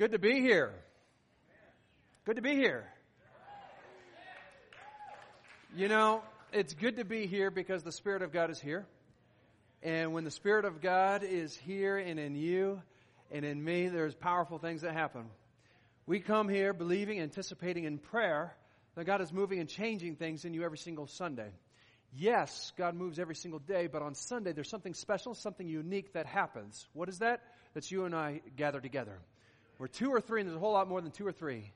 Good to be here. Good to be here. You know, it's good to be here because the Spirit of God is here. And when the Spirit of God is here and in you and in me, there's powerful things that happen. We come here believing, anticipating in prayer that God is moving and changing things in you every single Sunday. Yes, God moves every single day, but on Sunday there's something special, something unique that happens. What is that? That's you and I gather together. We're two or three, and there's a whole lot more than two or three.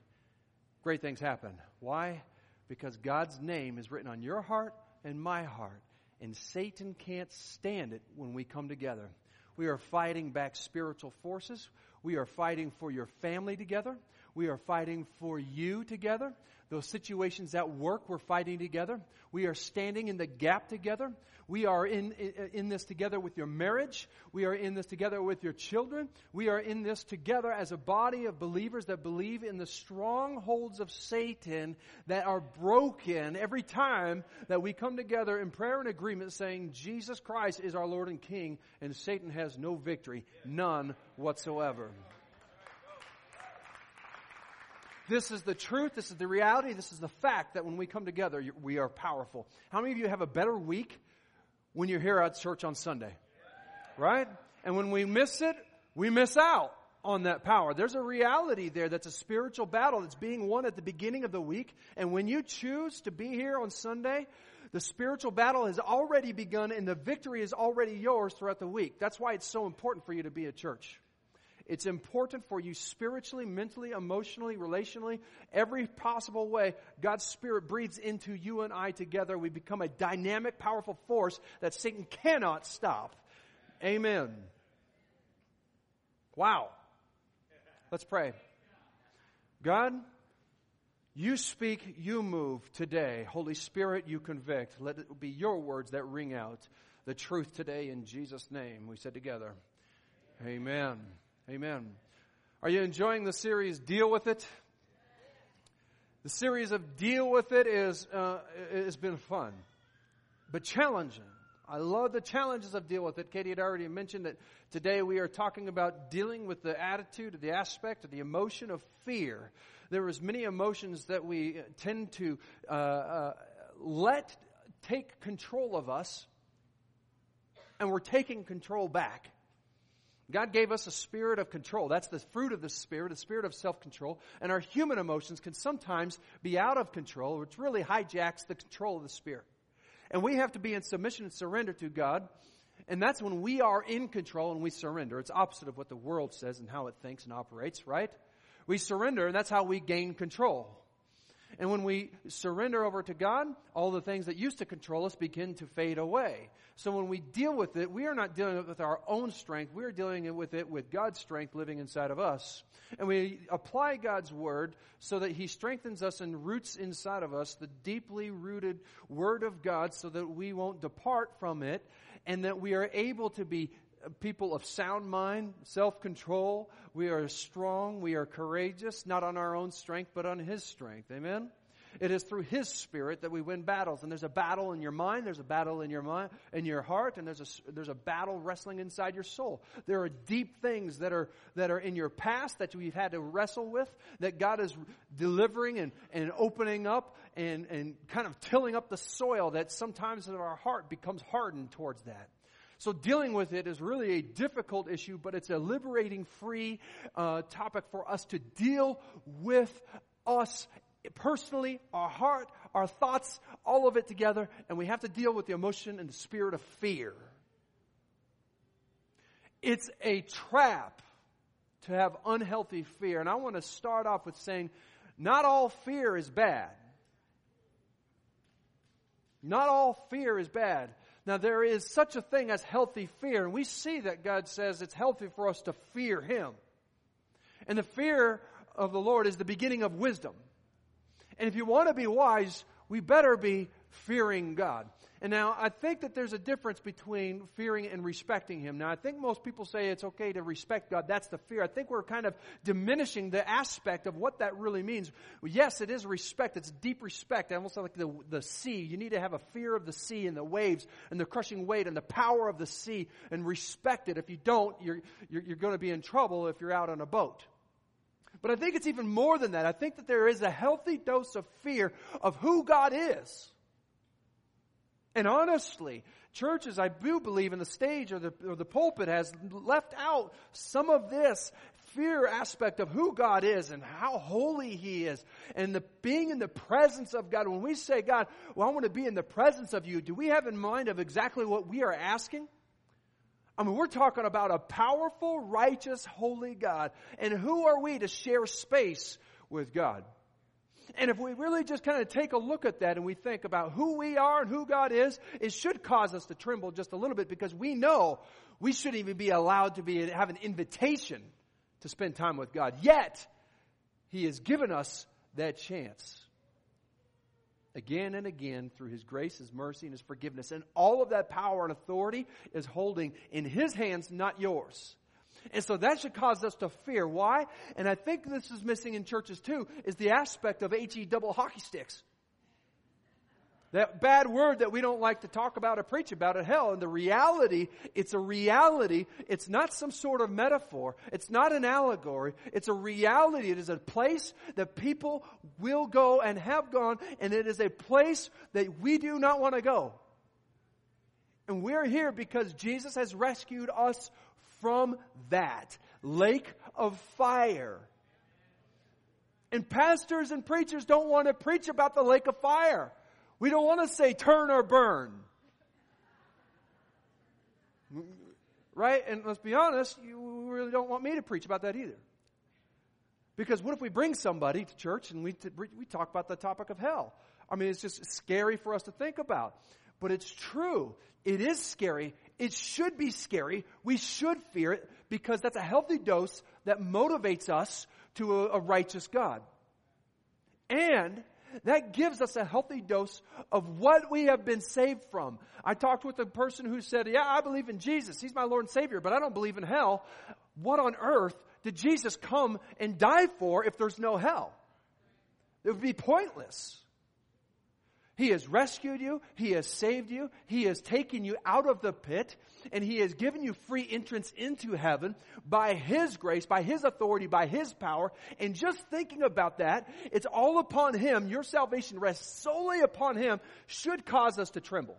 Great things happen. Why? Because God's name is written on your heart and my heart, and Satan can't stand it when we come together. We are fighting back spiritual forces. We are fighting for your family together. We are fighting for you together. Those situations at work, we're fighting together. We are standing in the gap together. We are in, in, in, this together with your marriage. We are in this together with your children. We are in this together as a body of believers that believe in the strongholds of Satan that are broken every time that we come together in prayer and agreement saying Jesus Christ is our Lord and King and Satan has no victory, none whatsoever. This is the truth. This is the reality. This is the fact that when we come together, we are powerful. How many of you have a better week when you're here at church on Sunday? Right? And when we miss it, we miss out on that power. There's a reality there that's a spiritual battle that's being won at the beginning of the week. And when you choose to be here on Sunday, the spiritual battle has already begun and the victory is already yours throughout the week. That's why it's so important for you to be at church. It's important for you spiritually, mentally, emotionally, relationally, every possible way. God's Spirit breathes into you and I together. We become a dynamic, powerful force that Satan cannot stop. Amen. Wow. Let's pray. God, you speak, you move today. Holy Spirit, you convict. Let it be your words that ring out the truth today in Jesus' name. We said together, Amen. Amen. Are you enjoying the series Deal with It? The series of Deal with It is uh, has been fun, but challenging. I love the challenges of deal with it. Katie had already mentioned that today we are talking about dealing with the attitude, the aspect, of the emotion of fear. There is many emotions that we tend to uh, uh, let take control of us, and we're taking control back. God gave us a spirit of control. That's the fruit of the spirit, a spirit of self-control. And our human emotions can sometimes be out of control, which really hijacks the control of the spirit. And we have to be in submission and surrender to God. And that's when we are in control and we surrender. It's opposite of what the world says and how it thinks and operates, right? We surrender and that's how we gain control. And when we surrender over to God, all the things that used to control us begin to fade away. So when we deal with it, we are not dealing with our own strength. We are dealing with it with God's strength living inside of us. And we apply God's word so that He strengthens us and roots inside of us the deeply rooted word of God so that we won't depart from it and that we are able to be people of sound mind, self-control. We are strong. We are courageous, not on our own strength, but on His strength. Amen? It is through His Spirit that we win battles. And there's a battle in your mind, there's a battle in your mind, in your heart, and there's a, there's a battle wrestling inside your soul. There are deep things that are, that are in your past that we've had to wrestle with, that God is delivering and, and opening up and, and kind of tilling up the soil that sometimes in our heart becomes hardened towards that. So dealing with it is really a difficult issue, but it's a liberating, free uh, topic for us to deal with us personally, our heart, our thoughts, all of it together, and we have to deal with the emotion and the spirit of fear. It's a trap to have unhealthy fear. And I want to start off with saying, not all fear is bad. Not all fear is bad. Now, there is such a thing as healthy fear, and we see that God says it's healthy for us to fear Him. And the fear of the Lord is the beginning of wisdom. And if you want to be wise, we better be fearing God. And now I think that there's a difference between fearing and respecting Him. Now I think most people say it's okay to respect God. That's the fear. I think we're kind of diminishing the aspect of what that really means. Yes, it is respect. It's deep respect. I almost like the, the sea. You need to have a fear of the sea and the waves and the crushing weight and the power of the sea and respect it. If you don't, you're, you're, you're going to be in trouble if you're out on a boat. But I think it's even more than that. I think that there is a healthy dose of fear of who God is. And honestly, churches, I do believe in the stage or the, or the pulpit has left out some of this fear aspect of who God is and how holy He is and the being in the presence of God. When we say, God, well, I want to be in the presence of you, do we have in mind of exactly what we are asking? I mean, we're talking about a powerful, righteous, holy God. And who are we to share space with God? And if we really just kind of take a look at that and we think about who we are and who God is, it should cause us to tremble just a little bit because we know we shouldn't even be allowed to be have an invitation to spend time with God. Yet, He has given us that chance. Again and again through His grace, His mercy, and His forgiveness. And all of that power and authority is holding in His hands, not yours. And so that should cause us to fear. Why? And I think this is missing in churches too, is the aspect of HE double hockey sticks. That bad word that we don't like to talk about or preach about at hell. And the reality, it's a reality. It's not some sort of metaphor. It's not an allegory. It's a reality. It is a place that people will go and have gone. And it is a place that we do not want to go. And we're here because Jesus has rescued us from that lake of fire. And pastors and preachers don't want to preach about the lake of fire. We don't want to say turn or burn. Right? And let's be honest, you really don't want me to preach about that either. Because what if we bring somebody to church and we, we talk about the topic of hell? I mean, it's just scary for us to think about. But it's true. It is scary. It should be scary. We should fear it because that's a healthy dose that motivates us to a, a righteous God. And that gives us a healthy dose of what we have been saved from. I talked with a person who said, Yeah, I believe in Jesus. He's my Lord and Savior, but I don't believe in hell. What on earth did Jesus come and die for if there's no hell? It would be pointless. He has rescued you. He has saved you. He has taken you out of the pit and He has given you free entrance into heaven by His grace, by His authority, by His power. And just thinking about that, it's all upon Him. Your salvation rests solely upon Him should cause us to tremble.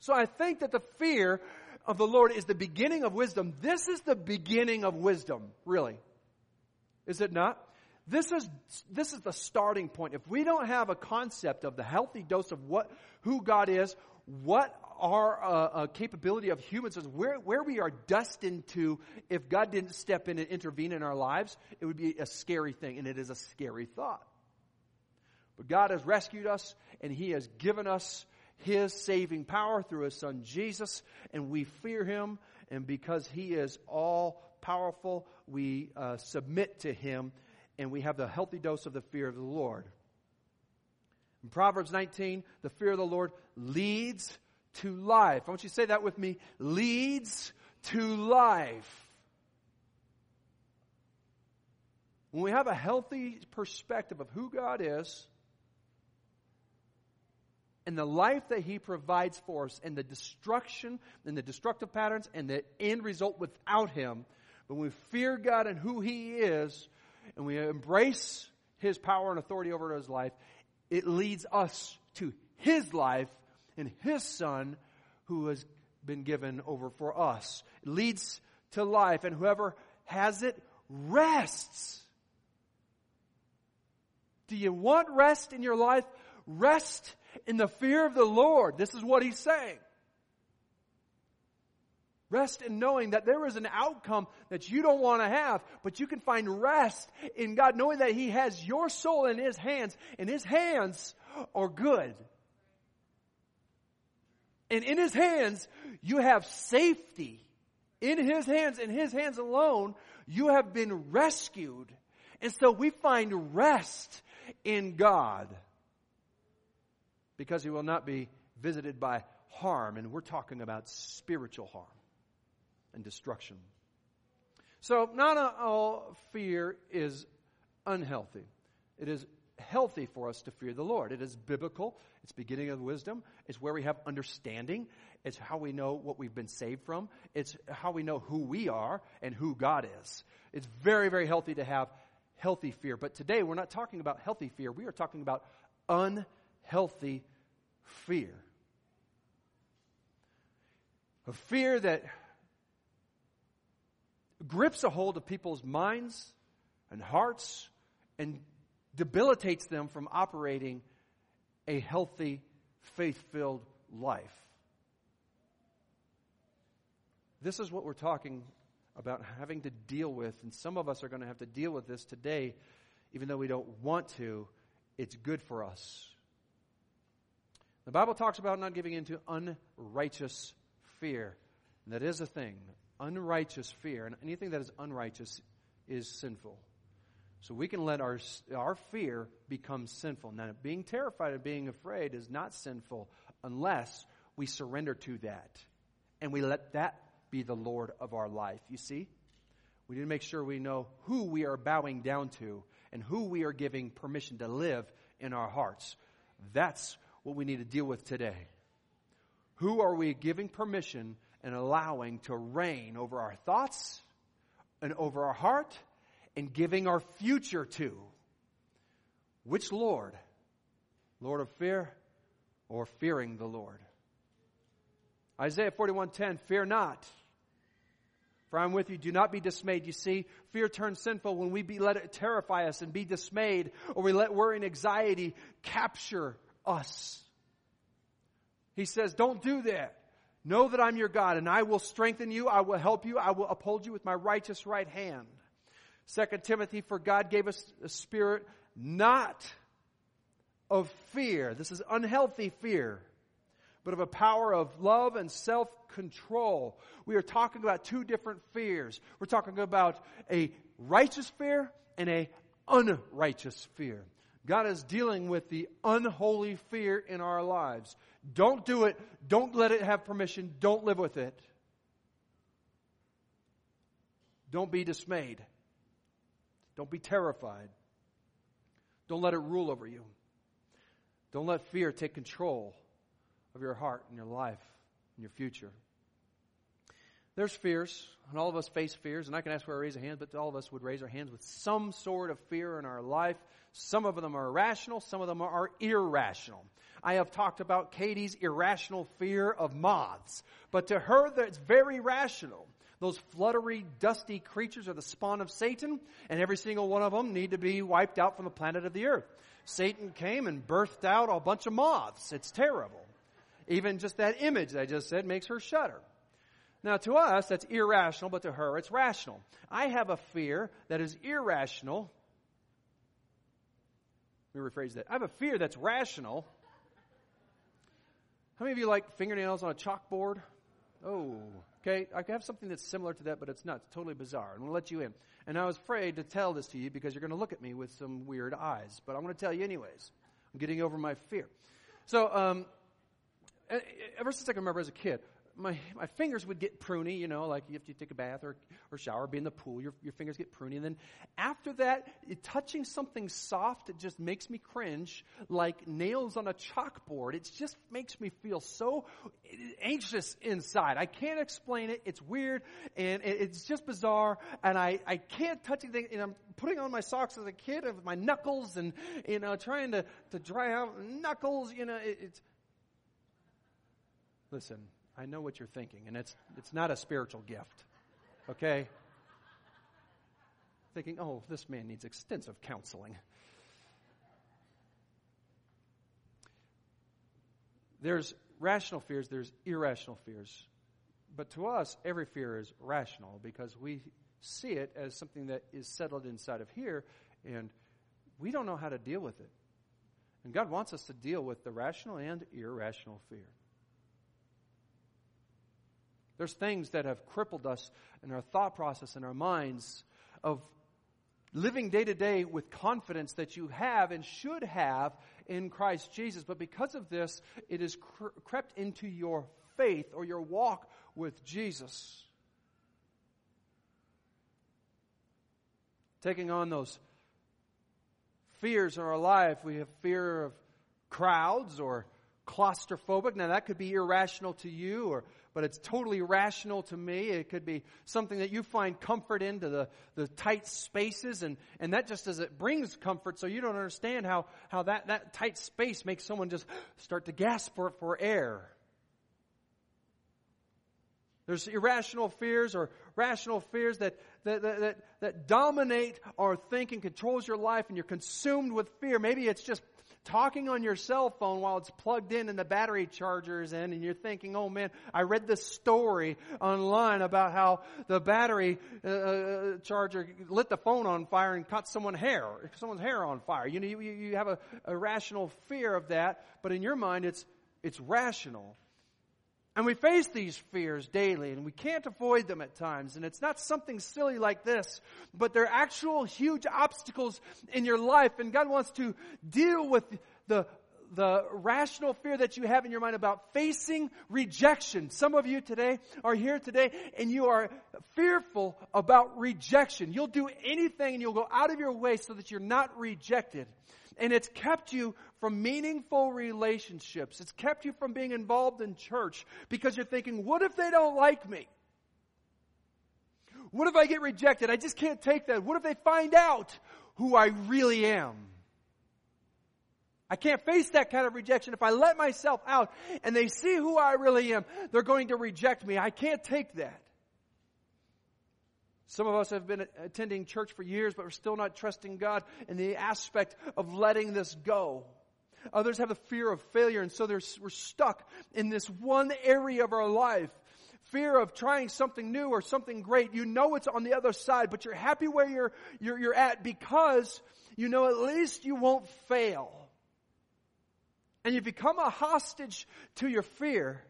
So I think that the fear of the Lord is the beginning of wisdom. This is the beginning of wisdom, really. Is it not? This is, this is the starting point. If we don't have a concept of the healthy dose of what, who God is, what our uh, uh, capability of humans is, where, where we are destined to, if God didn't step in and intervene in our lives, it would be a scary thing, and it is a scary thought. But God has rescued us, and He has given us His saving power through His Son Jesus, and we fear Him, and because He is all powerful, we uh, submit to Him and we have the healthy dose of the fear of the Lord. In Proverbs 19, the fear of the Lord leads to life. I want you to say that with me. Leads to life. When we have a healthy perspective of who God is and the life that He provides for us and the destruction and the destructive patterns and the end result without Him, when we fear God and who He is, and we embrace His power and authority over His life, it leads us to His life and His Son who has been given over for us. It leads to life, and whoever has it rests. Do you want rest in your life? Rest in the fear of the Lord. This is what He's saying. Rest in knowing that there is an outcome that you don't want to have, but you can find rest in God knowing that He has your soul in His hands, and His hands are good. And in His hands, you have safety. In His hands, in His hands alone, you have been rescued. And so we find rest in God because He will not be visited by harm, and we're talking about spiritual harm and destruction. So, not all fear is unhealthy. It is healthy for us to fear the Lord. It is biblical. It's beginning of wisdom. It's where we have understanding. It's how we know what we've been saved from. It's how we know who we are and who God is. It's very, very healthy to have healthy fear. But today we're not talking about healthy fear. We are talking about unhealthy fear. A fear that grips a hold of people's minds and hearts and debilitates them from operating a healthy, faith filled life. This is what we're talking about having to deal with, and some of us are going to have to deal with this today, even though we don't want to. It's good for us. The Bible talks about not giving into unrighteous fear. And that is a thing. Unrighteous fear. And anything that is unrighteous is sinful. So we can let our, our fear become sinful. Now, being terrified and being afraid is not sinful unless we surrender to that and we let that be the Lord of our life. You see? We need to make sure we know who we are bowing down to and who we are giving permission to live in our hearts. That's what we need to deal with today. Who are we giving permission and allowing to reign over our thoughts and over our heart and giving our future to? Which Lord? Lord of fear or fearing the Lord? Isaiah 41:10 Fear not for I'm with you. Do not be dismayed. You see, fear turns sinful when we be, let it terrify us and be dismayed, or we let worry and anxiety capture us. He says, don't do that. Know that I'm your God and I will strengthen you. I will help you. I will uphold you with my righteous right hand. Second Timothy, for God gave us a spirit not of fear. This is unhealthy fear but of a power of love and self control. We are talking about two different fears. We're talking about a righteous fear and a unrighteous fear. God is dealing with the unholy fear in our lives. Don't do it. Don't let it have permission. Don't live with it. Don't be dismayed. Don't be terrified. Don't let it rule over you. Don't let fear take control of your heart and your life and your future. There's fears, and all of us face fears, and I can ask for a raise of hands, but all of us would raise our hands with some sort of fear in our life. Some of them are rational, some of them are irrational. I have talked about Katie's irrational fear of moths, but to her, that's very rational. Those fluttery, dusty creatures are the spawn of Satan, and every single one of them need to be wiped out from the planet of the earth. Satan came and birthed out a bunch of moths. It's terrible. Even just that image I just said makes her shudder. Now, to us, that's irrational, but to her, it's rational. I have a fear that is irrational. Let me rephrase that. I have a fear that's rational. How many of you like fingernails on a chalkboard? Oh, okay. I have something that's similar to that, but it's not. It's totally bizarre. I'm going to let you in. And I was afraid to tell this to you because you're going to look at me with some weird eyes. But I'm going to tell you anyways. I'm getting over my fear. So, um, ever since I can remember as a kid, my, my fingers would get pruny, you know, like if you take a bath or, or shower, be in the pool, your, your fingers get pruny. And then after that, it, touching something soft, it just makes me cringe, like nails on a chalkboard. It just makes me feel so anxious inside. I can't explain it. It's weird and it, it's just bizarre. And I, I can't touch anything. And I'm putting on my socks as a kid with my knuckles and, you know, trying to, to dry out knuckles, you know, it, it's, Listen, I know what you're thinking, and it's, it's not a spiritual gift. Okay? Thinking, oh, this man needs extensive counseling. There's rational fears, there's irrational fears. But to us, every fear is rational because we see it as something that is settled inside of here, and we don't know how to deal with it. And God wants us to deal with the rational and irrational fear. There's things that have crippled us in our thought process and our minds of living day to day with confidence that you have and should have in Christ Jesus. But because of this, it has cre- crept into your faith or your walk with Jesus. Taking on those fears in our life, we have fear of crowds or claustrophobic. Now, that could be irrational to you, or but it's totally rational to me. It could be something that you find comfort into the, the tight spaces, and, and that just as it brings comfort, so you don't understand how, how that, that tight space makes someone just start to gasp for, for air. There's irrational fears or rational fears that, that, that, that, that dominate our thinking, controls your life, and you're consumed with fear. Maybe it's just talking on your cell phone while it's plugged in and the battery charger is in and you're thinking, oh man, I read this story online about how the battery uh, uh charger lit the phone on fire and caught someone's hair, someone's hair on fire. You know, you, you have a, a rational fear of that, but in your mind it's, it's rational. And we face these fears daily, and we can't avoid them at times. And it's not something silly like this, but they're actual huge obstacles in your life. And God wants to deal with the, the rational fear that you have in your mind about facing rejection. Some of you today are here today, and you are fearful about rejection. You'll do anything, and you'll go out of your way so that you're not rejected. And it's kept you from meaningful relationships. It's kept you from being involved in church because you're thinking, what if they don't like me? What if I get rejected? I just can't take that. What if they find out who I really am? I can't face that kind of rejection. If I let myself out and they see who I really am, they're going to reject me. I can't take that. Some of us have been attending church for years, but we're still not trusting God in the aspect of letting this go. Others have the fear of failure, and so we're stuck in this one area of our life. Fear of trying something new or something great. You know it's on the other side, but you're happy where you're, you're, you're at because you know at least you won't fail. And you become a hostage to your fear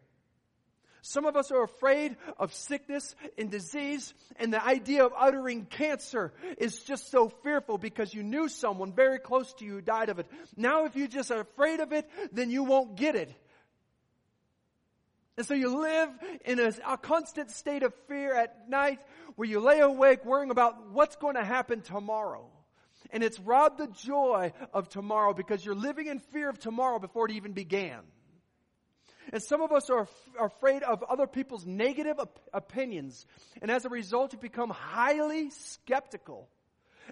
some of us are afraid of sickness and disease, and the idea of uttering cancer is just so fearful because you knew someone very close to you who died of it. Now, if you just are afraid of it, then you won't get it. And so you live in a, a constant state of fear at night where you lay awake worrying about what's going to happen tomorrow. And it's robbed the joy of tomorrow because you're living in fear of tomorrow before it even began. And some of us are, are afraid of other people's negative op- opinions. And as a result, you become highly skeptical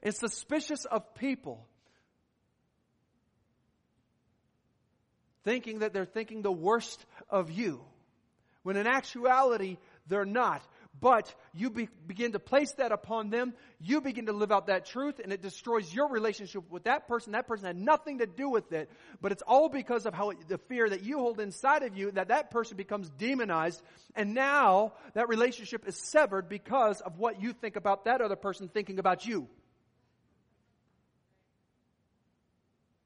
and suspicious of people. Thinking that they're thinking the worst of you. When in actuality, they're not but you be, begin to place that upon them. You begin to live out that truth, and it destroys your relationship with that person. That person had nothing to do with it, but it's all because of how it, the fear that you hold inside of you that that person becomes demonized, and now that relationship is severed because of what you think about that other person thinking about you.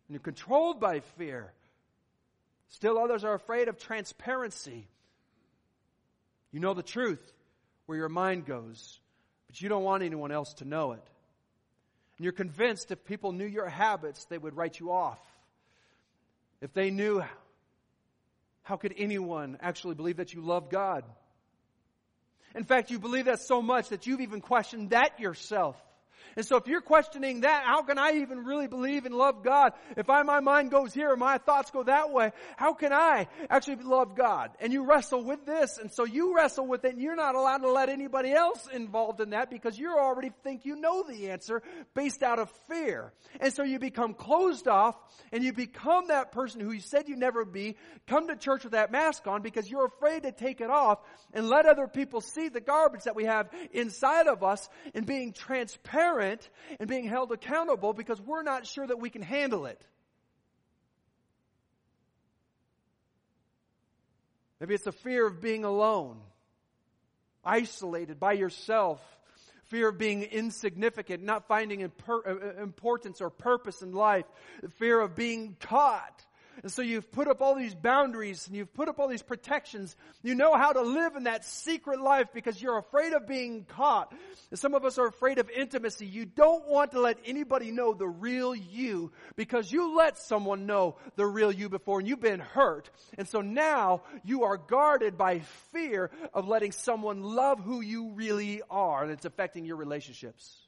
And you're controlled by fear. Still, others are afraid of transparency. You know the truth where your mind goes, but you don't want anyone else to know it. And you're convinced if people knew your habits, they would write you off. If they knew, how could anyone actually believe that you love God? In fact, you believe that so much that you've even questioned that yourself. And so if you're questioning that, how can I even really believe and love God? If I, my mind goes here and my thoughts go that way, how can I actually love God? And you wrestle with this, and so you wrestle with it, and you're not allowed to let anybody else involved in that because you already think you know the answer based out of fear. And so you become closed off, and you become that person who you said you'd never be, come to church with that mask on because you're afraid to take it off and let other people see the garbage that we have inside of us and being transparent transparent and being held accountable because we're not sure that we can handle it. Maybe it's a fear of being alone, isolated by yourself, fear of being insignificant, not finding uh, uh, importance or purpose in life, fear of being caught and so you've put up all these boundaries and you've put up all these protections. You know how to live in that secret life because you're afraid of being caught. And some of us are afraid of intimacy. You don't want to let anybody know the real you because you let someone know the real you before and you've been hurt. And so now you are guarded by fear of letting someone love who you really are and it's affecting your relationships.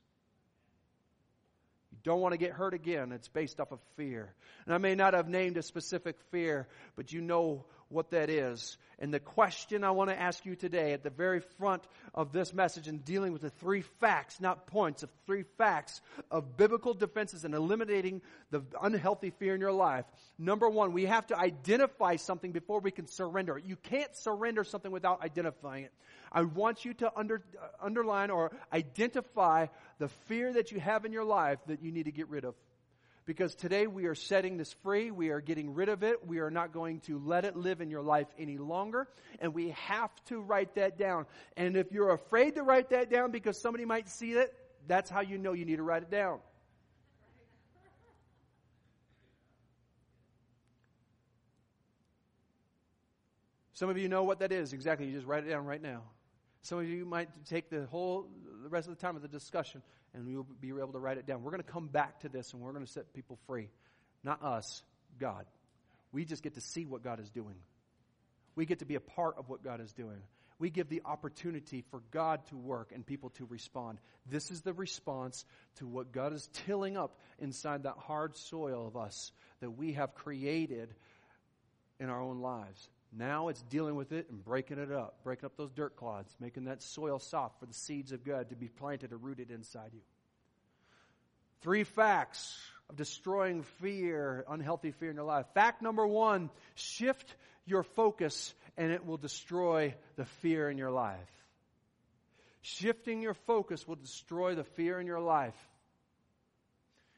Don't want to get hurt again. It's based off of fear. And I may not have named a specific fear, but you know what that is. And the question I want to ask you today at the very front of this message in dealing with the three facts, not points, of three facts of biblical defenses and eliminating the unhealthy fear in your life. Number one, we have to identify something before we can surrender it. You can't surrender something without identifying it. I want you to under, uh, underline or identify the fear that you have in your life that you need to get rid of. Because today we are setting this free. We are getting rid of it. We are not going to let it live in your life any longer. And we have to write that down. And if you're afraid to write that down because somebody might see it, that's how you know you need to write it down. Some of you know what that is exactly. You just write it down right now. Some of you might take the whole the rest of the time of the discussion and you'll be able to write it down. We're going to come back to this and we're going to set people free. Not us, God. We just get to see what God is doing. We get to be a part of what God is doing. We give the opportunity for God to work and people to respond. This is the response to what God is tilling up inside that hard soil of us that we have created in our own lives. Now it's dealing with it and breaking it up, breaking up those dirt clods, making that soil soft for the seeds of God to be planted or rooted inside you. Three facts of destroying fear, unhealthy fear in your life. Fact number one shift your focus and it will destroy the fear in your life. Shifting your focus will destroy the fear in your life.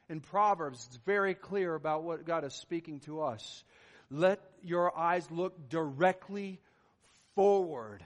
In Proverbs, it's very clear about what God is speaking to us. Let your eyes look directly forward.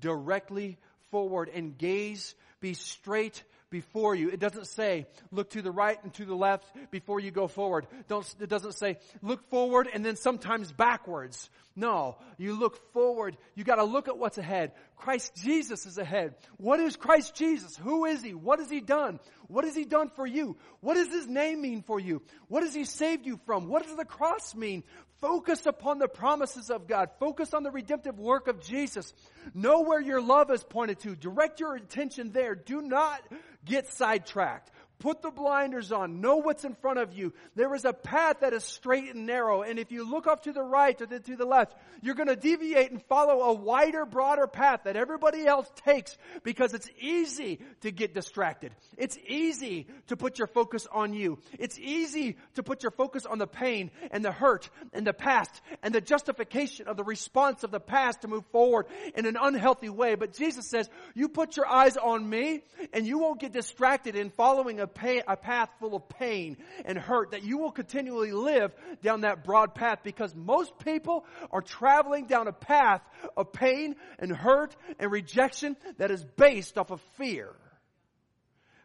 Directly forward and gaze, be straight before you. It doesn't say look to the right and to the left before you go forward. Don't, it doesn't say look forward and then sometimes backwards. No, you look forward. You gotta look at what's ahead. Christ Jesus is ahead. What is Christ Jesus? Who is He? What has He done? What has He done for you? What does His name mean for you? What has He saved you from? What does the cross mean? Focus upon the promises of God. Focus on the redemptive work of Jesus. Know where your love is pointed to. Direct your attention there. Do not get sidetracked. Put the blinders on. Know what's in front of you. There is a path that is straight and narrow. And if you look off to the right or to the left, you're going to deviate and follow a wider, broader path that everybody else takes because it's easy to get distracted. It's easy to put your focus on you. It's easy to put your focus on the pain and the hurt and the past and the justification of the response of the past to move forward in an unhealthy way. But Jesus says, you put your eyes on me and you won't get distracted in following a a path full of pain and hurt, that you will continually live down that broad path because most people are traveling down a path of pain and hurt and rejection that is based off of fear.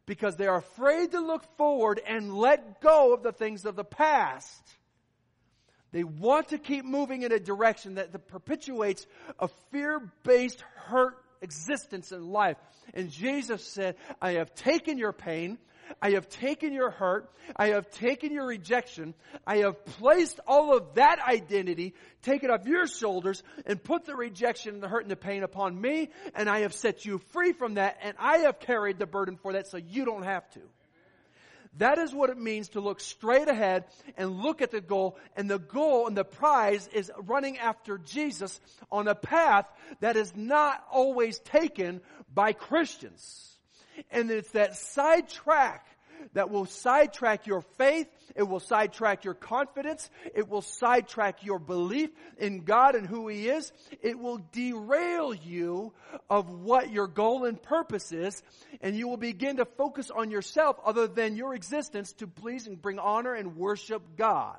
Because they are afraid to look forward and let go of the things of the past. They want to keep moving in a direction that perpetuates a fear-based hurt existence in life. And Jesus said, I have taken your pain, I have taken your hurt. I have taken your rejection. I have placed all of that identity, taken off your shoulders, and put the rejection and the hurt and the pain upon me, and I have set you free from that, and I have carried the burden for that so you don't have to. That is what it means to look straight ahead and look at the goal. And the goal and the prize is running after Jesus on a path that is not always taken by Christians. And it's that sidetrack that will sidetrack your faith. It will sidetrack your confidence. It will sidetrack your belief in God and who He is. It will derail you of what your goal and purpose is. And you will begin to focus on yourself other than your existence to please and bring honor and worship God.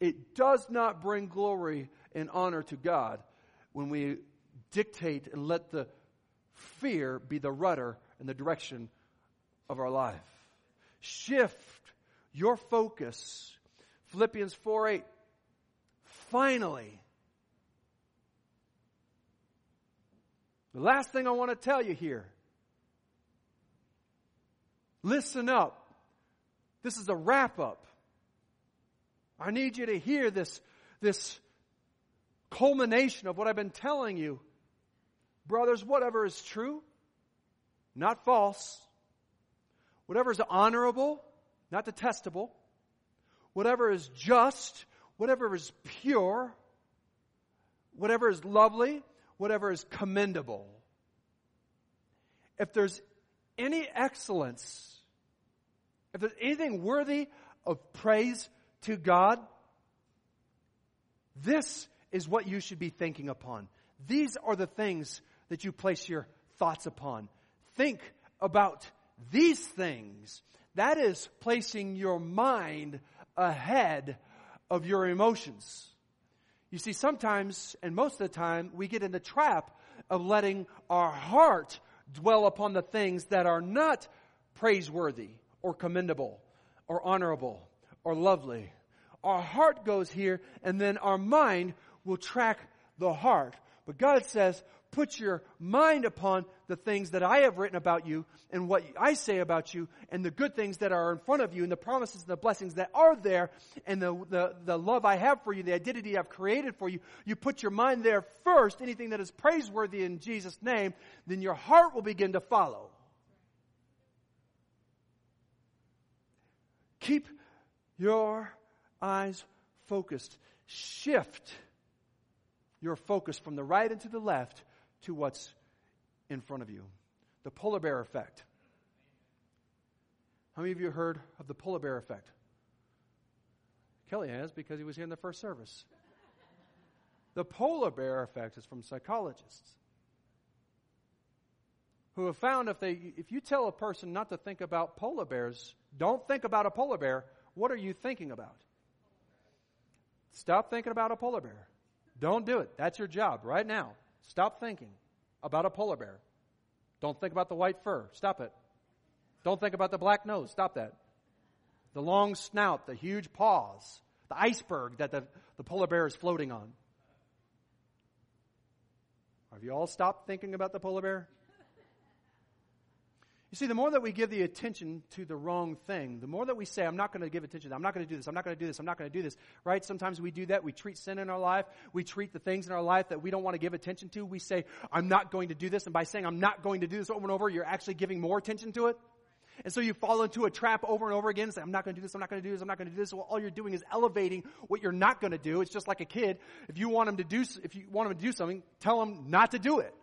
It does not bring glory and honor to God when we dictate and let the fear be the rudder and the direction of our life. Shift your focus. Philippians 4 8. Finally, the last thing I want to tell you here listen up. This is a wrap up. I need you to hear this, this culmination of what I've been telling you Brothers, whatever is true, not false, whatever is honorable, not detestable, whatever is just, whatever is pure, whatever is lovely, whatever is commendable. If there's any excellence, if there's anything worthy of praise to God, this is what you should be thinking upon. These are the things that you place your thoughts upon. Think about these things. That is placing your mind ahead of your emotions. You see, sometimes, and most of the time, we get in the trap of letting our heart dwell upon the things that are not praiseworthy or commendable or honorable or lovely. Our heart goes here, and then our mind will track the heart. But God says, put your mind upon the things that I have written about you and what I say about you and the good things that are in front of you and the promises and the blessings that are there and the, the, the love I have for you, the identity I've created for you. You put your mind there first, anything that is praiseworthy in Jesus' name, then your heart will begin to follow. Keep your eyes focused. Shift your focus from the right into the left to what's in front of you. The polar bear effect. How many of you heard of the polar bear effect? Kelly has because he was here in the first service. The polar bear effect is from psychologists who have found if they if you tell a person not to think about polar bears, don't think about a polar bear, what are you thinking about? Stop thinking about a polar bear. Don't do it. That's your job right now. Stop thinking about a polar bear. Don't think about the white fur. Stop it. Don't think about the black nose. Stop that. The long snout, the huge paws, the iceberg that the, the polar bear is floating on. Have you all stopped thinking about the polar bear? You see, the more that we give the attention to the wrong thing, the more that we say, I'm not going to give attention, I'm not going to do this, I'm not going to do this, I'm not going to do this, right? Sometimes we do that. We treat sin in our life. We treat the things in our life that we don't want to give attention to. We say, I'm not going to do this. And by saying, I'm not going to do this over and over, you're actually giving more attention to it. And so you fall into a trap over and over again and say, I'm not going to do this, I'm not going to do this, I'm not going to do this. Well, all you're doing is elevating what you're not going to do. It's just like a kid. If you want him to do, if you want him to do something, tell him not to do it.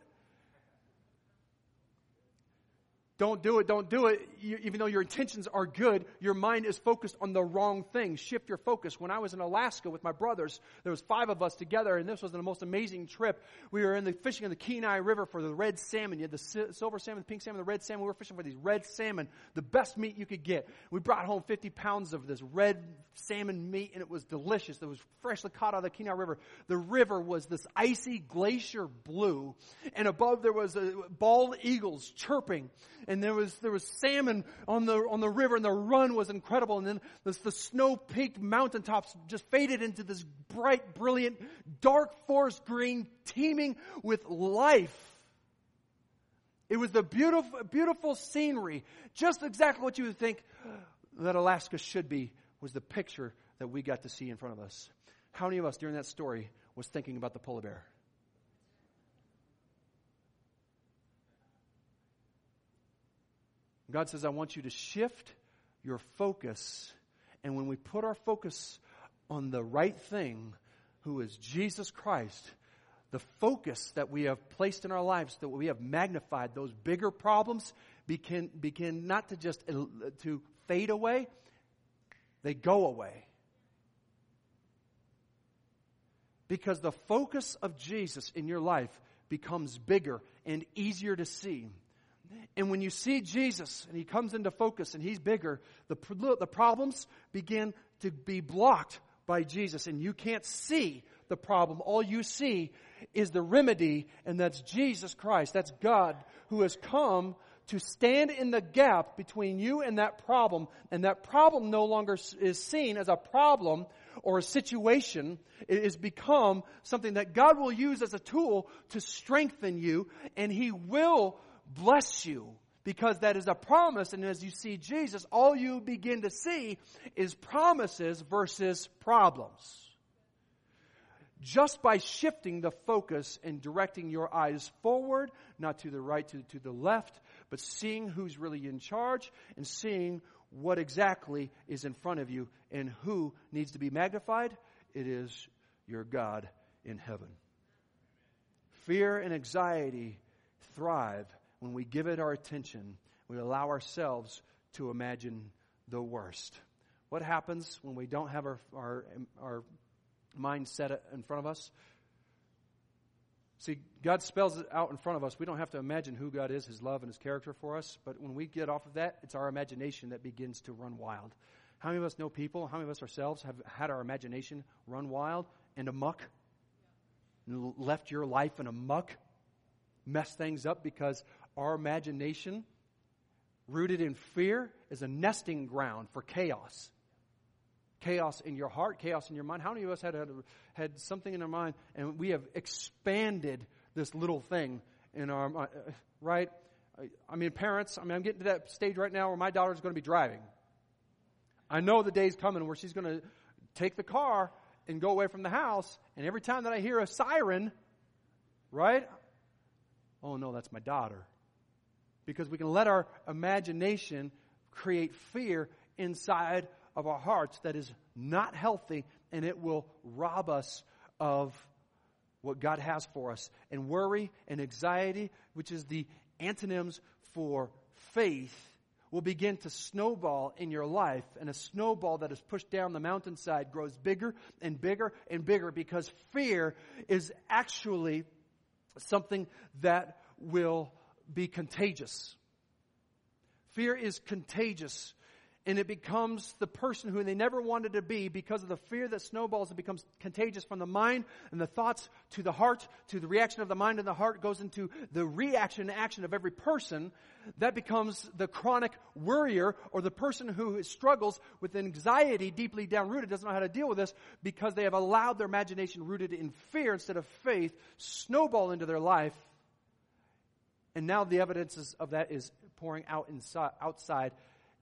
Don't do it, don't do it. You, even though your intentions are good, your mind is focused on the wrong thing. Shift your focus. When I was in Alaska with my brothers, there was five of us together, and this was the most amazing trip. We were in the fishing in the Kenai River for the red salmon. You had the silver salmon, the pink salmon, the red salmon. We were fishing for these red salmon, the best meat you could get. We brought home 50 pounds of this red salmon meat, and it was delicious. It was freshly caught out of the Kenai River. The river was this icy glacier blue, and above there was a, bald eagles chirping there was, there was salmon on the, on the river and the run was incredible. And then this, the snow peaked mountaintops just faded into this bright, brilliant, dark forest green teeming with life. It was the beautiful, beautiful scenery, just exactly what you would think that Alaska should be, was the picture that we got to see in front of us. How many of us during that story was thinking about the polar bear? God says, I want you to shift your focus. And when we put our focus on the right thing, who is Jesus Christ, the focus that we have placed in our lives, that we have magnified, those bigger problems begin, begin not to just to fade away, they go away. Because the focus of Jesus in your life becomes bigger and easier to see. And when you see Jesus and he comes into focus and he's bigger, the, the problems begin to be blocked by Jesus and you can't see the problem. All you see is the remedy and that's Jesus Christ. That's God who has come to stand in the gap between you and that problem. And that problem no longer is seen as a problem or a situation. It has become something that God will use as a tool to strengthen you and he will bless you because that is a promise. And as you see Jesus, all you begin to see is promises versus problems. Just by shifting the focus and directing your eyes forward, not to the right, to, to the left, but seeing who's really in charge and seeing what exactly is in front of you and who needs to be magnified. It is your God in heaven. Fear and anxiety thrive when we give it our attention. We allow ourselves to imagine the worst. What happens when we don't have our, our, our mind set in front of us? See, God spells it out in front of us. We don't have to imagine who God is, His love, and His character for us. But when we get off of that, it's our imagination that begins to run wild. How many of us know people, how many of us ourselves have had our imagination run wild and amuck? And left your life in a muck? Messed things up because our imagination, rooted in fear, is a nesting ground for chaos chaos in your heart, chaos in your mind. How many of us had, had, had something in our mind and we have expanded this little thing in our mind, uh, right? I mean, parents, I mean, I'm getting to that stage right now where my daughter's going to be driving. I know the day's coming where she's going to take the car and go away from the house, and every time that I hear a siren, right? Oh no, that's my daughter. Because we can let our imagination create fear inside of our hearts that is not healthy and it will rob us of what God has for us. And worry and anxiety, which is the antonyms for faith, will begin to snowball in your life. And a snowball that is pushed down the mountainside grows bigger and bigger and bigger because fear is actually something that will be contagious. Fear is contagious and it becomes the person who they never wanted to be because of the fear that snowballs and becomes contagious from the mind and the thoughts to the heart, to the reaction of the mind and the heart goes into the reaction and action of every person. That becomes the chronic worrier or the person who struggles with anxiety deeply down rooted, doesn't know how to deal with this because they have allowed their imagination rooted in fear instead of faith snowball into their life. And now the evidence of that is pouring out inside, outside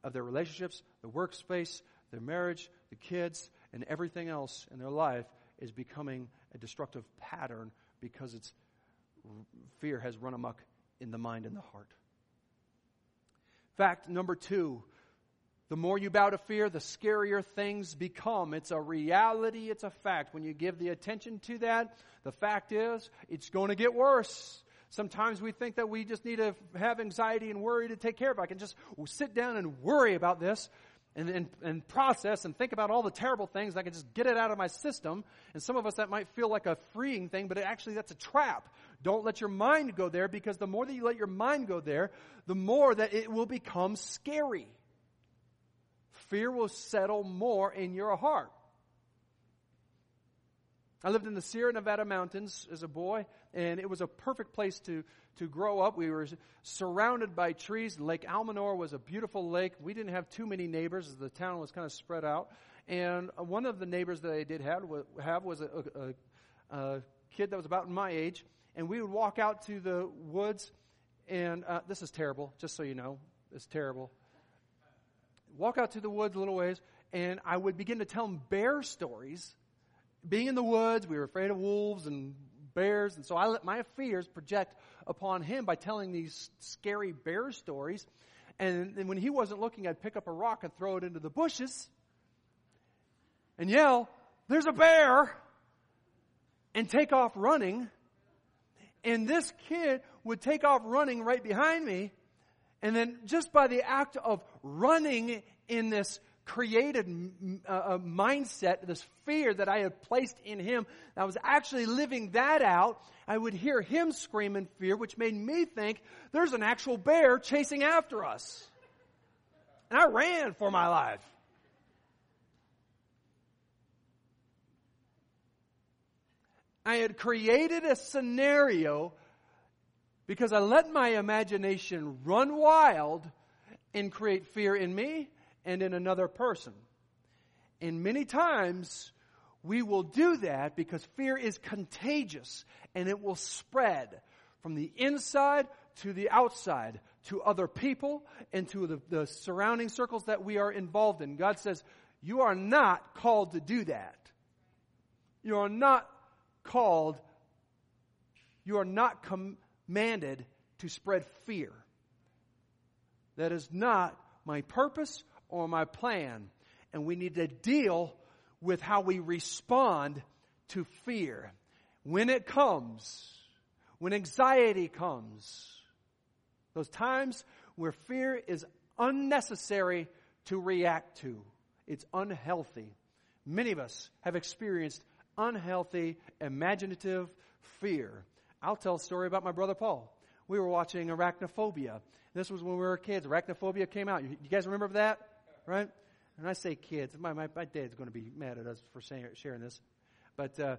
of their relationships, the workspace, their marriage, the kids, and everything else in their life is becoming a destructive pattern because its fear has run amok in the mind and the heart. Fact number two the more you bow to fear, the scarier things become. It's a reality, it's a fact. When you give the attention to that, the fact is, it's going to get worse. Sometimes we think that we just need to have anxiety and worry to take care of. I can just sit down and worry about this and, and, and process and think about all the terrible things. I can just get it out of my system. And some of us that might feel like a freeing thing, but actually that's a trap. Don't let your mind go there because the more that you let your mind go there, the more that it will become scary. Fear will settle more in your heart. I lived in the Sierra Nevada mountains as a boy, and it was a perfect place to, to grow up. We were surrounded by trees. Lake Almanor was a beautiful lake. We didn't have too many neighbors as the town was kind of spread out. And one of the neighbors that I did have, have was a, a, a kid that was about my age, and we would walk out to the woods, and uh, this is terrible, just so you know. It's terrible. Walk out to the woods a little ways, and I would begin to tell him bear stories being in the woods, we were afraid of wolves and bears, and so I let my fears project upon him by telling these scary bear stories. And, and when he wasn't looking, I'd pick up a rock and throw it into the bushes and yell, There's a bear! and take off running. And this kid would take off running right behind me. And then just by the act of running in this created a mindset, this fear that I had placed in him. I was actually living that out. I would hear him scream in fear, which made me think there's an actual bear chasing after us. And I ran for my life. I had created a scenario because I let my imagination run wild and create fear in me and in another person. And many times we will do that because fear is contagious and it will spread from the inside to the outside to other people and to the, the surrounding circles that we are involved in. God says, You are not called to do that. You are not called, you are not commanded to spread fear. that is not my purpose or my plan. And we need to deal with how we respond to fear. When it comes, when anxiety comes, those times where fear is unnecessary to react to. It's unhealthy. Many of us have experienced unhealthy, imaginative fear. I'll tell a story about my brother Paul. We were watching Arachnophobia. This was when we were kids. Arachnophobia came out. You, guys remember that? Right? And I say kids. My, my, my dad's going to be mad at us for saying, sharing this. But uh,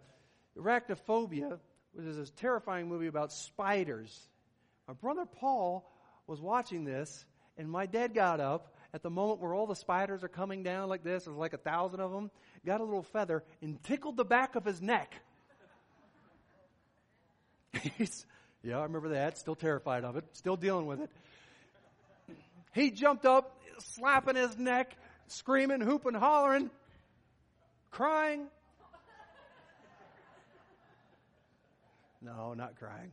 Arachnophobia was this terrifying movie about spiders. My brother Paul was watching this, and my dad got up at the moment where all the spiders are coming down like this, there's like a thousand of them, got a little feather and tickled the back of his neck. yeah, I remember that. Still terrified of it. Still dealing with it. He jumped up, slapping his neck, screaming, hooping, hollering, crying. No, not crying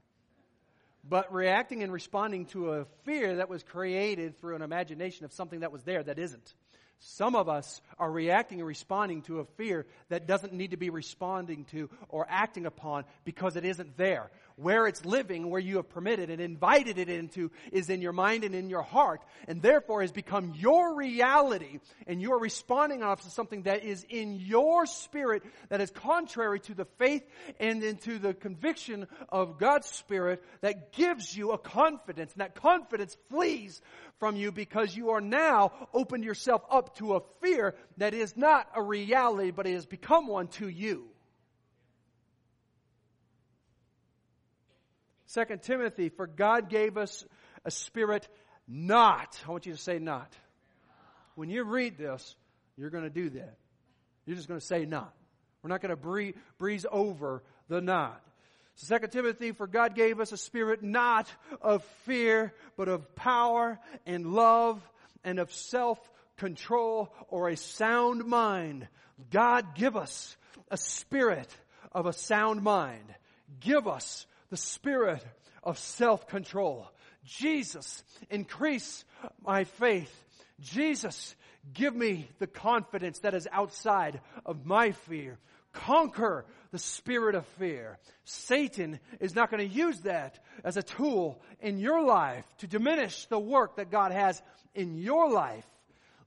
but reacting and responding to a fear that was created through an imagination of something that was there that isn't. Some of us are reacting and responding to a fear that doesn't need to be responding to or acting upon because it isn't there. Where it's living, where you have permitted and invited it into, is in your mind and in your heart, and therefore has become your reality, and you're responding off to something that is in your spirit that is contrary to the faith and into the conviction of God's Spirit that gives you a confidence, and that confidence flees from you because you are now opened yourself up to a fear that is not a reality, but it has become one to you. Second Timothy, for God gave us a spirit not. I want you to say not. When you read this, you're going to do that. You're just going to say not. We're not going to breeze over the not. Second Timothy, for God gave us a spirit not of fear, but of power and love and of self-control or a sound mind. God give us a spirit of a sound mind. Give us the spirit of self-control. Jesus, increase my faith. Jesus, give me the confidence that is outside of my fear. Conquer the spirit of fear. Satan is not going to use that as a tool in your life to diminish the work that God has in your life.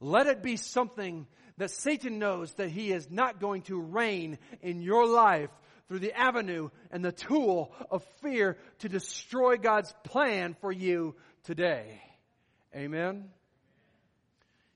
Let it be something that Satan knows that he is not going to reign in your life through the avenue and the tool of fear to destroy God's plan for you today. Amen.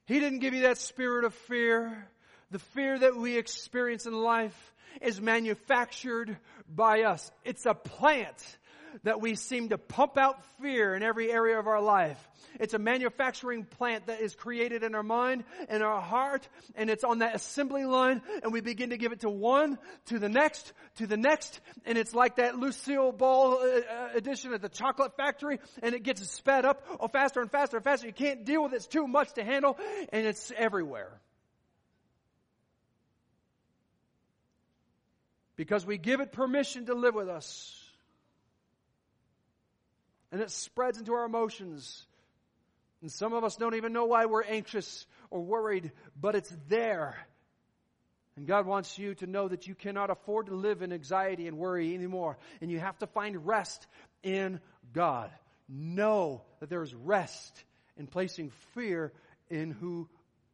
He didn't give you that spirit of fear. The fear that we experience in life is manufactured by us. It's a plant that we seem to pump out fear in every area of our life. It's a manufacturing plant that is created in our mind and our heart, and it's on that assembly line, and we begin to give it to one, to the next, to the next, and it's like that Lucille Ball uh, uh edition at the chocolate factory, and it gets sped up oh, faster and faster and faster. You can't deal with it. It's too much to handle, and it's everywhere. because we give it permission to live with us. And it spreads into our emotions. And some of us don't even know why we're anxious or worried, but it's there. And God wants you to know that you cannot afford to live in anxiety and worry anymore. And you have to find rest in God. Know that there is rest in placing fear in who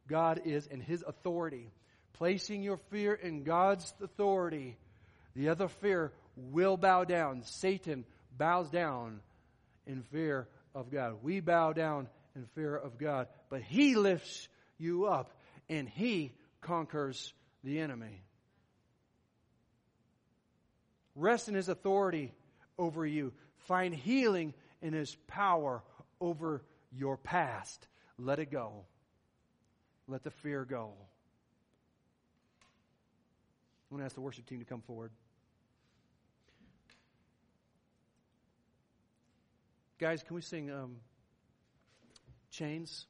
God is and His authority. Placing your fear in God's authority the other fear will bow down. Satan bows down in fear of God. We bow down in fear of God, but he lifts you up and he conquers the enemy. Rest in his authority over you. Find healing in his power over your past. Let it go. Let the fear go. I'm going to ask the worship team to come forward. Guys, can we sing um, Chains?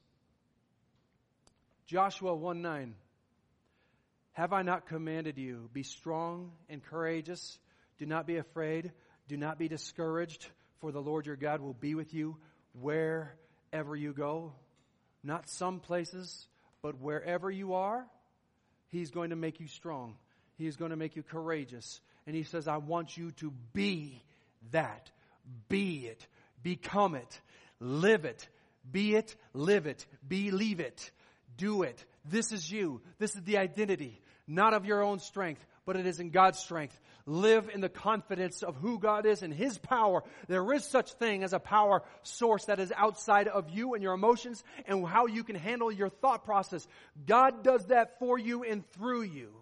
Joshua 1 9. Have I not commanded you? Be strong and courageous. Do not be afraid. Do not be discouraged, for the Lord your God will be with you wherever you go. Not some places, but wherever you are, He's going to make you strong. He is going to make you courageous. And He says, I want you to be that. Be it. Become it. Live it. Be it. Live it. Believe it. Do it. This is you. This is the identity, not of your own strength, but it is in God's strength. Live in the confidence of who God is and His power. There is such thing as a power source that is outside of you and your emotions and how you can handle your thought process. God does that for you and through you.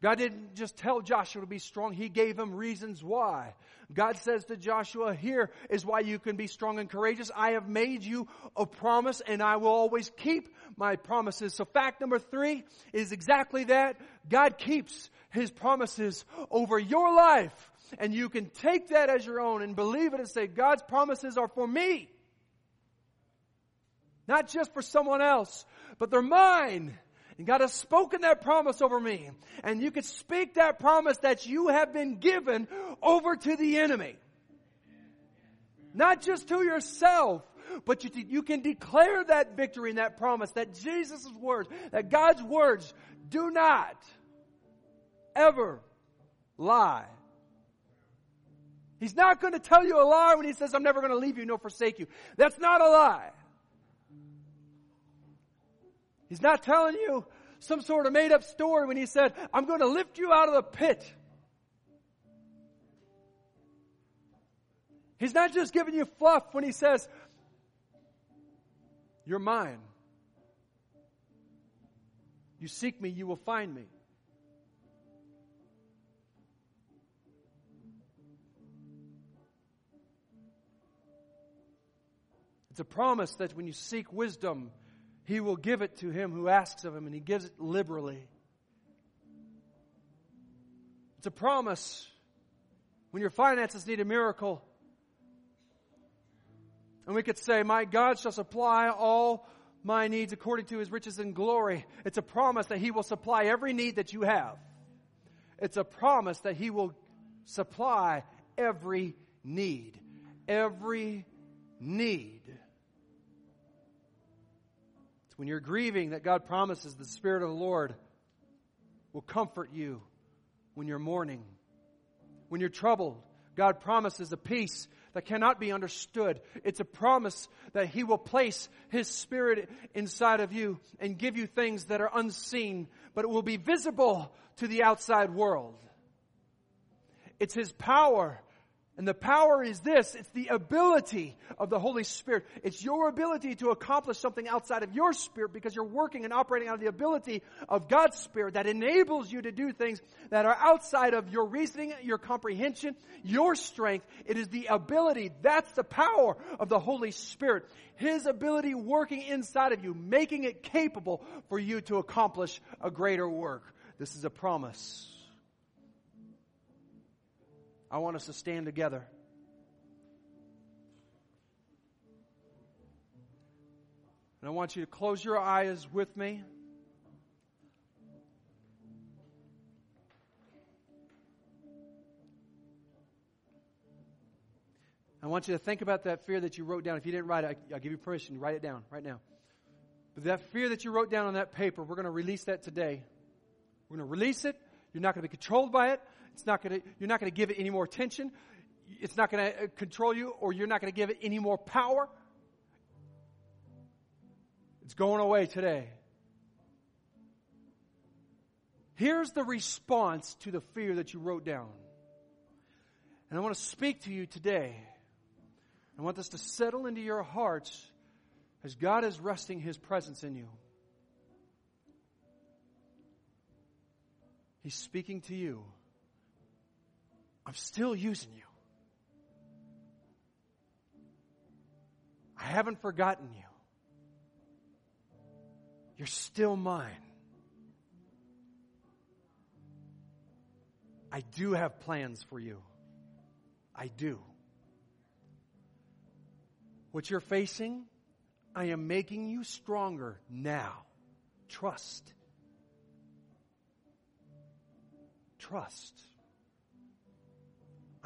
God didn't just tell Joshua to be strong, He gave him reasons why. God says to Joshua, here is why you can be strong and courageous. I have made you a promise and I will always keep my promises. So fact number three is exactly that. God keeps His promises over your life. And you can take that as your own and believe it and say, God's promises are for me. Not just for someone else, but they're mine. And God has spoken that promise over me. And you could speak that promise that you have been given over to the enemy. Not just to yourself, but you, you can declare that victory and that promise that Jesus' words, that God's words do not ever lie. He's not going to tell you a lie when he says, I'm never going to leave you nor forsake you. That's not a lie. He's not telling you some sort of made up story when he said, I'm going to lift you out of the pit. He's not just giving you fluff when he says, You're mine. You seek me, you will find me. It's a promise that when you seek wisdom, he will give it to him who asks of him, and he gives it liberally. It's a promise when your finances need a miracle. And we could say, My God shall supply all my needs according to his riches and glory. It's a promise that he will supply every need that you have. It's a promise that he will supply every need. Every need when you're grieving that God promises the Spirit of the Lord will comfort you when you're mourning. When you're troubled, God promises a peace that cannot be understood. It's a promise that He will place His Spirit inside of you and give you things that are unseen, but it will be visible to the outside world. It's His power and the power is this it's the ability of the Holy Spirit. It's your ability to accomplish something outside of your spirit because you're working and operating out of the ability of God's Spirit that enables you to do things that are outside of your reasoning, your comprehension, your strength. It is the ability, that's the power of the Holy Spirit. His ability working inside of you, making it capable for you to accomplish a greater work. This is a promise. I want us to stand together. And I want you to close your eyes with me. I want you to think about that fear that you wrote down. If you didn't write it, I'll give you permission to write it down right now. But that fear that you wrote down on that paper, we're going to release that today. We're going to release it. You're not going to be controlled by it. It's not going to, you're not going to give it any more attention. It's not going to uh, control you, or you're not going to give it any more power. It's going away today. Here's the response to the fear that you wrote down. And I want to speak to you today. I want this to settle into your hearts as God is resting His presence in you. He's speaking to you. I'm still using you. I haven't forgotten you. You're still mine. I do have plans for you. I do. What you're facing, I am making you stronger now. Trust. Trust.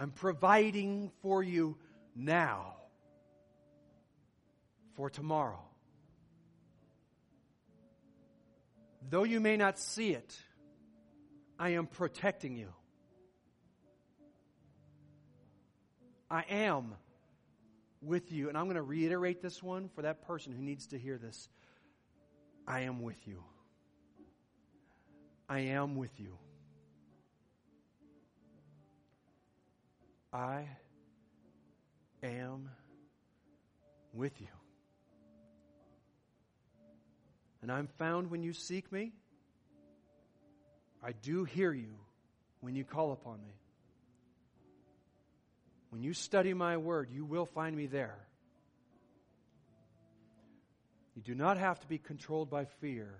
I'm providing for you now for tomorrow. though you may not see it, I am protecting you. I am with you. And I'm going to reiterate this one for that person who needs to hear this. I am with you. I am with you. I am with you. And I'm found when you seek me. I do hear you when you call upon me. When you study my word, you will find me there. You do not have to be controlled by fear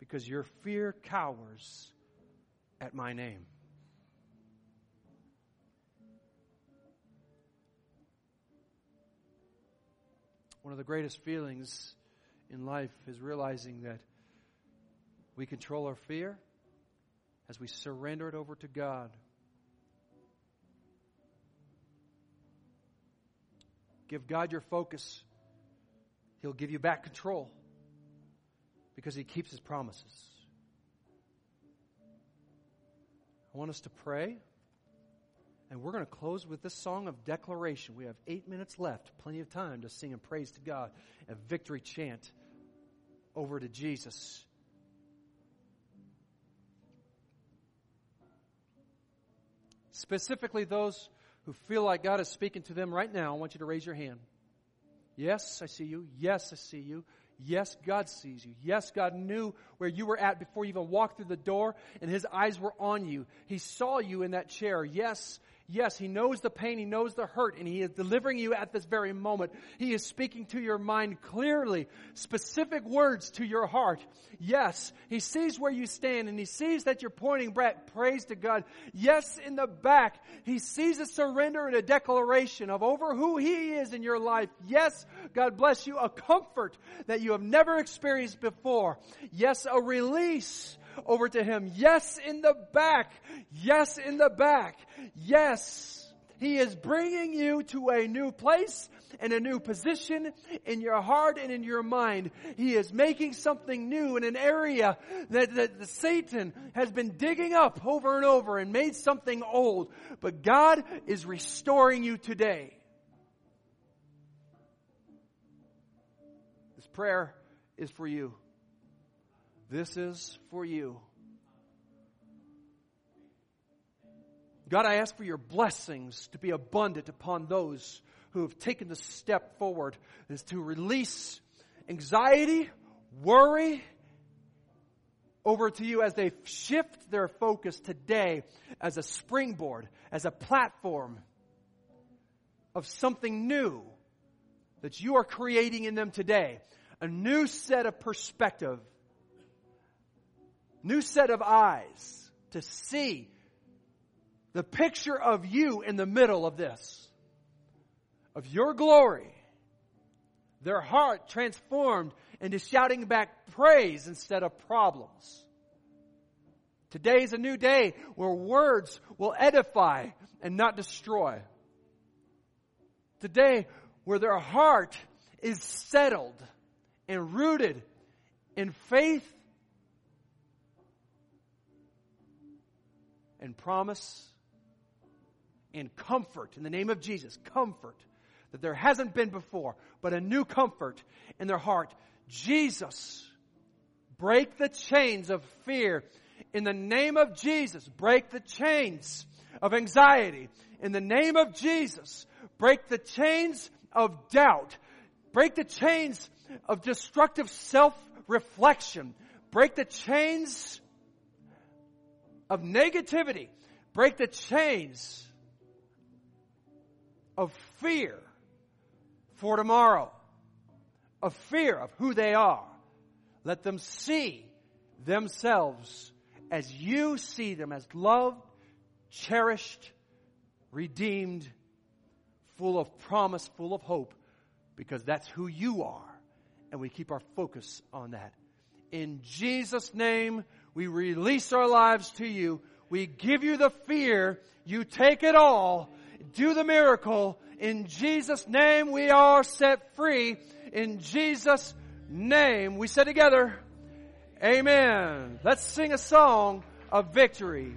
because your fear cowers at my name. One of the greatest feelings in life is realizing that we control our fear as we surrender it over to God. Give God your focus. He'll give you back control because He keeps His promises. I want us to pray. And we're going to close with this song of declaration. We have eight minutes left, plenty of time to sing and praise to God, a victory chant over to Jesus. Specifically, those who feel like God is speaking to them right now, I want you to raise your hand. Yes, I see you. Yes, I see you. Yes, God sees you. Yes, God knew where you were at before you even walked through the door, and His eyes were on you. He saw you in that chair. Yes, Yes, He knows the pain, He knows the hurt, and He is delivering you at this very moment. He is speaking to your mind clearly, specific words to your heart. Yes, He sees where you stand, and He sees that you're pointing back, praise to God. Yes, in the back, He sees a surrender and a declaration of over who He is in your life. Yes, God bless you, a comfort that you have never experienced before. Yes, a release over to Him. Yes, in the back. Yes, in the back. Yes. He is bringing you to a new place and a new position in your heart and in your mind. He is making something new in an area that, that Satan has been digging up over and over and made something old. But God is restoring you today. This prayer is for you. This is for you. God, I ask for your blessings to be abundant upon those who have taken the step forward is to release anxiety, worry over to you as they shift their focus today as a springboard, as a platform of something new that you are creating in them today. A new set of perspective new set of eyes to see the picture of you in the middle of this, of your glory. Their heart transformed into shouting back praise instead of problems. Today is a new day where words will edify and not destroy. Today where their heart is settled and rooted in faith and promise and comfort in the name of Jesus. Comfort that there hasn't been before, but a new comfort in their heart. Jesus, break the chains of fear in the name of Jesus. Break the chains of anxiety in the name of Jesus. Break the chains of doubt. Break the chains of destructive self reflection. Break the chains of negativity. Break the chains of fear for tomorrow, of fear of who they are. Let them see themselves as you see them as loved, cherished, redeemed, full of promise, full of hope, because that's who you are. And we keep our focus on that. In Jesus' name, we release our lives to you. We give you the fear. You take it all. Do the miracle. In Jesus' name we are set free. In Jesus' name we say together, Amen. Let's sing a song of victory.